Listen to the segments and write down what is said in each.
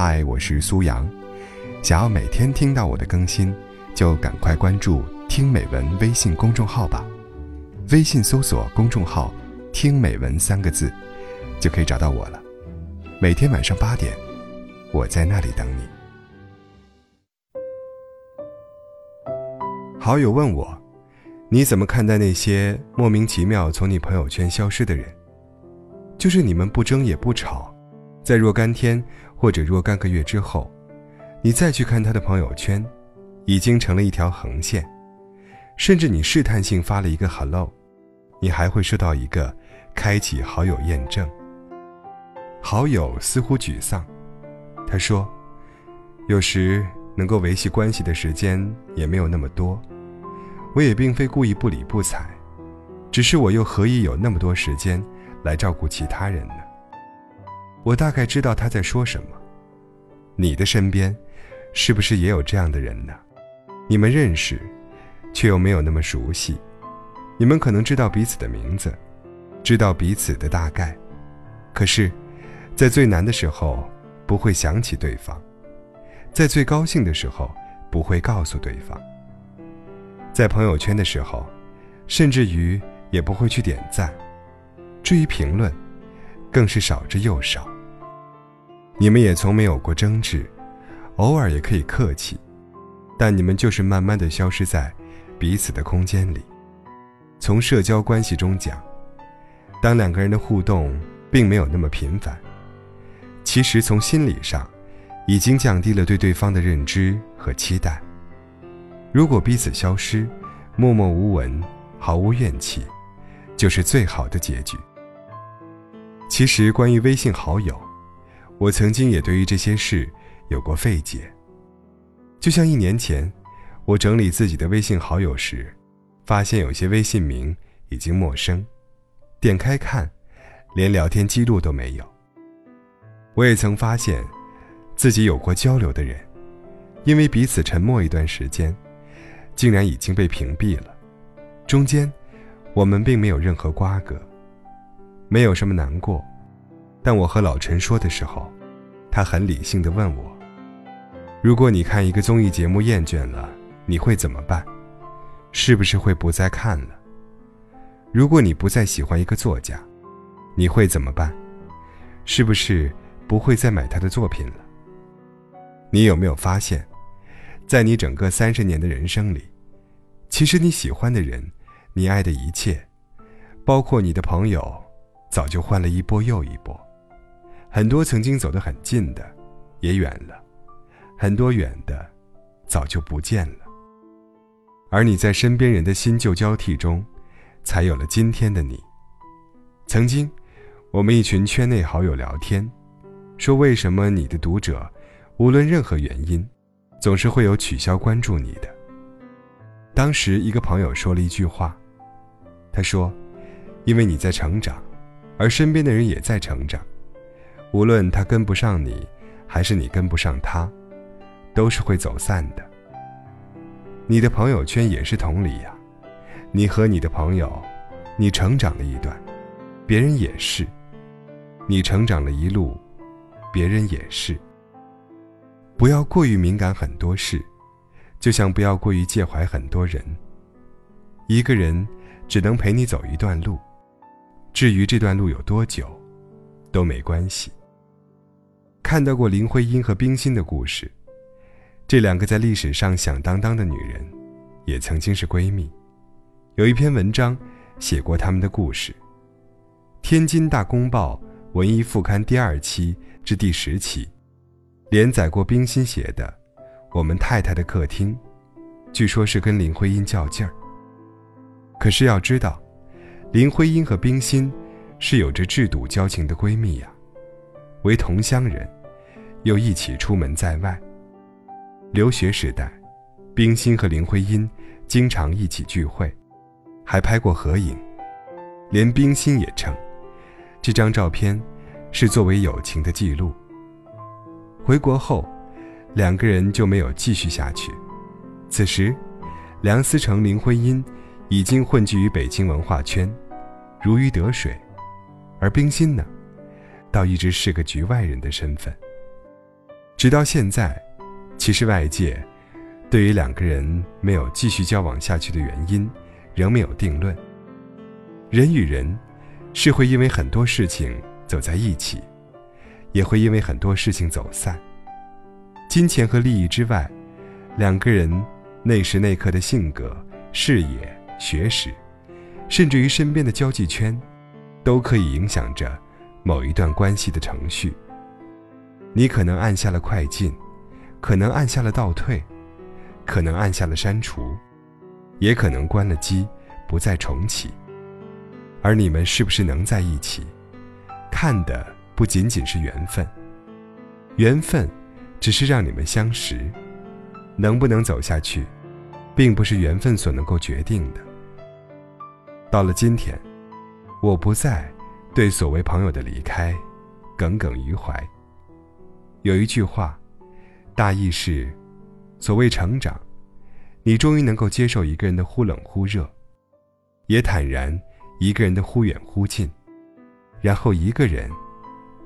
嗨，我是苏阳。想要每天听到我的更新，就赶快关注“听美文”微信公众号吧。微信搜索公众号“听美文”三个字，就可以找到我了。每天晚上八点，我在那里等你。好友问我，你怎么看待那些莫名其妙从你朋友圈消失的人？就是你们不争也不吵，在若干天或者若干个月之后，你再去看他的朋友圈，已经成了一条横线，甚至你试探性发了一个 “hello”，你还会收到一个“开启好友验证”。好友似乎沮丧，他说：“有时能够维系关系的时间也没有那么多，我也并非故意不理不睬，只是我又何以有那么多时间？”来照顾其他人呢？我大概知道他在说什么。你的身边，是不是也有这样的人呢？你们认识，却又没有那么熟悉。你们可能知道彼此的名字，知道彼此的大概，可是，在最难的时候不会想起对方，在最高兴的时候不会告诉对方，在朋友圈的时候，甚至于也不会去点赞。至于评论，更是少之又少。你们也从没有过争执，偶尔也可以客气，但你们就是慢慢的消失在彼此的空间里。从社交关系中讲，当两个人的互动并没有那么频繁，其实从心理上，已经降低了对对方的认知和期待。如果彼此消失，默默无闻，毫无怨气，就是最好的结局。其实，关于微信好友，我曾经也对于这些事有过费解。就像一年前，我整理自己的微信好友时，发现有些微信名已经陌生，点开看，连聊天记录都没有。我也曾发现，自己有过交流的人，因为彼此沉默一段时间，竟然已经被屏蔽了。中间，我们并没有任何瓜葛。没有什么难过，但我和老陈说的时候，他很理性的问我：“如果你看一个综艺节目厌倦了，你会怎么办？是不是会不再看了？如果你不再喜欢一个作家，你会怎么办？是不是不会再买他的作品了？你有没有发现，在你整个三十年的人生里，其实你喜欢的人，你爱的一切，包括你的朋友。”早就换了一波又一波，很多曾经走得很近的，也远了；很多远的，早就不见了。而你在身边人的新旧交替中，才有了今天的你。曾经，我们一群圈内好友聊天，说为什么你的读者，无论任何原因，总是会有取消关注你的。当时一个朋友说了一句话，他说：“因为你在成长。”而身边的人也在成长，无论他跟不上你，还是你跟不上他，都是会走散的。你的朋友圈也是同理呀，你和你的朋友，你成长了一段，别人也是；你成长了一路，别人也是。不要过于敏感很多事，就像不要过于介怀很多人。一个人只能陪你走一段路。至于这段路有多久，都没关系。看到过林徽因和冰心的故事，这两个在历史上响当当的女人，也曾经是闺蜜。有一篇文章写过她们的故事，《天津大公报》文艺副刊第二期至第十期，连载过冰心写的《我们太太的客厅》，据说是跟林徽因较劲儿。可是要知道。林徽因和冰心是有着志笃交情的闺蜜呀，为同乡人，又一起出门在外。留学时代，冰心和林徽因经常一起聚会，还拍过合影。连冰心也称，这张照片是作为友情的记录。回国后，两个人就没有继续下去。此时，梁思成、林徽因。已经混迹于北京文化圈，如鱼得水，而冰心呢，倒一直是个局外人的身份。直到现在，其实外界对于两个人没有继续交往下去的原因，仍没有定论。人与人是会因为很多事情走在一起，也会因为很多事情走散。金钱和利益之外，两个人那时那刻的性格、视野、学识，甚至于身边的交际圈，都可以影响着某一段关系的程序。你可能按下了快进，可能按下了倒退，可能按下了删除，也可能关了机，不再重启。而你们是不是能在一起，看的不仅仅是缘分，缘分只是让你们相识，能不能走下去，并不是缘分所能够决定的。到了今天，我不再对所谓朋友的离开耿耿于怀。有一句话，大意是：所谓成长，你终于能够接受一个人的忽冷忽热，也坦然一个人的忽远忽近，然后一个人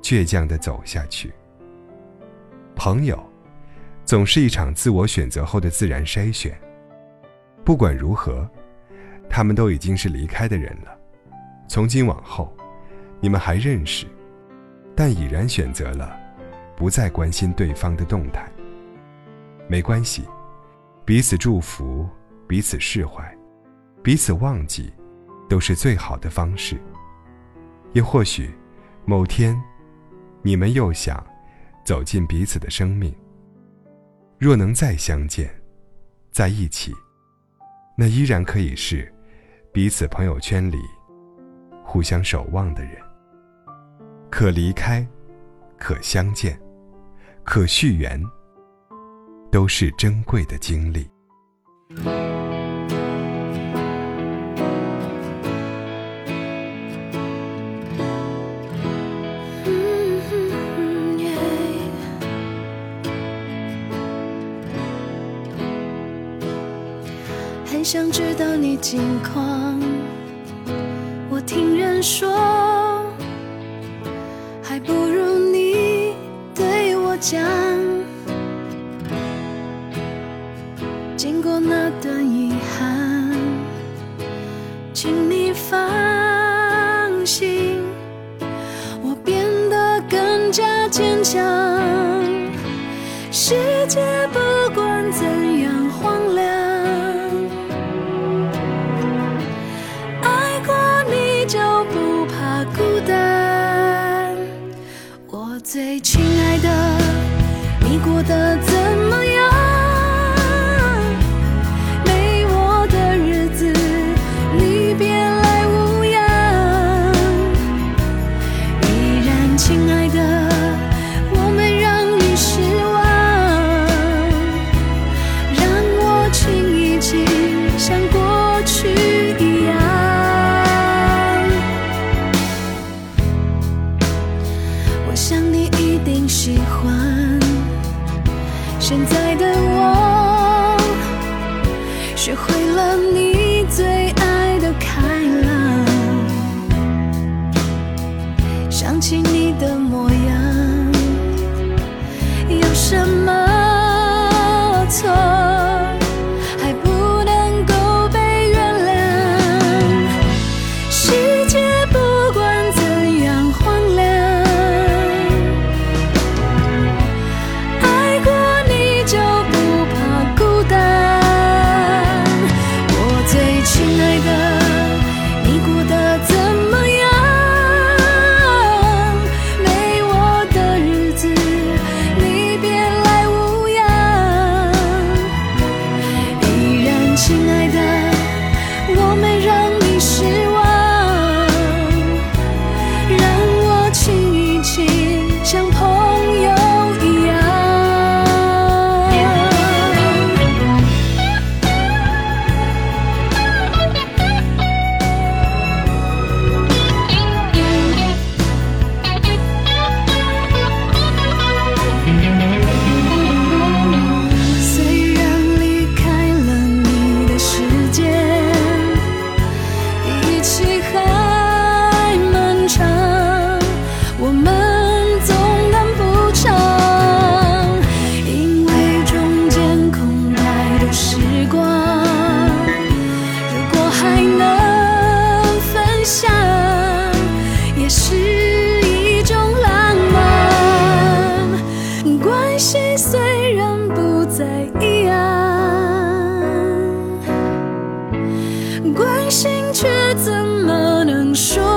倔强的走下去。朋友，总是一场自我选择后的自然筛选。不管如何，他们都已经是离开的人了。从今往后，你们还认识，但已然选择了。不再关心对方的动态，没关系，彼此祝福，彼此释怀，彼此忘记，都是最好的方式。也或许，某天，你们又想走进彼此的生命。若能再相见，在一起，那依然可以是彼此朋友圈里互相守望的人。可离开，可相见。可续缘，都是珍贵的经历。很想知道你近况，世界现在的我，学会了你心却怎么能说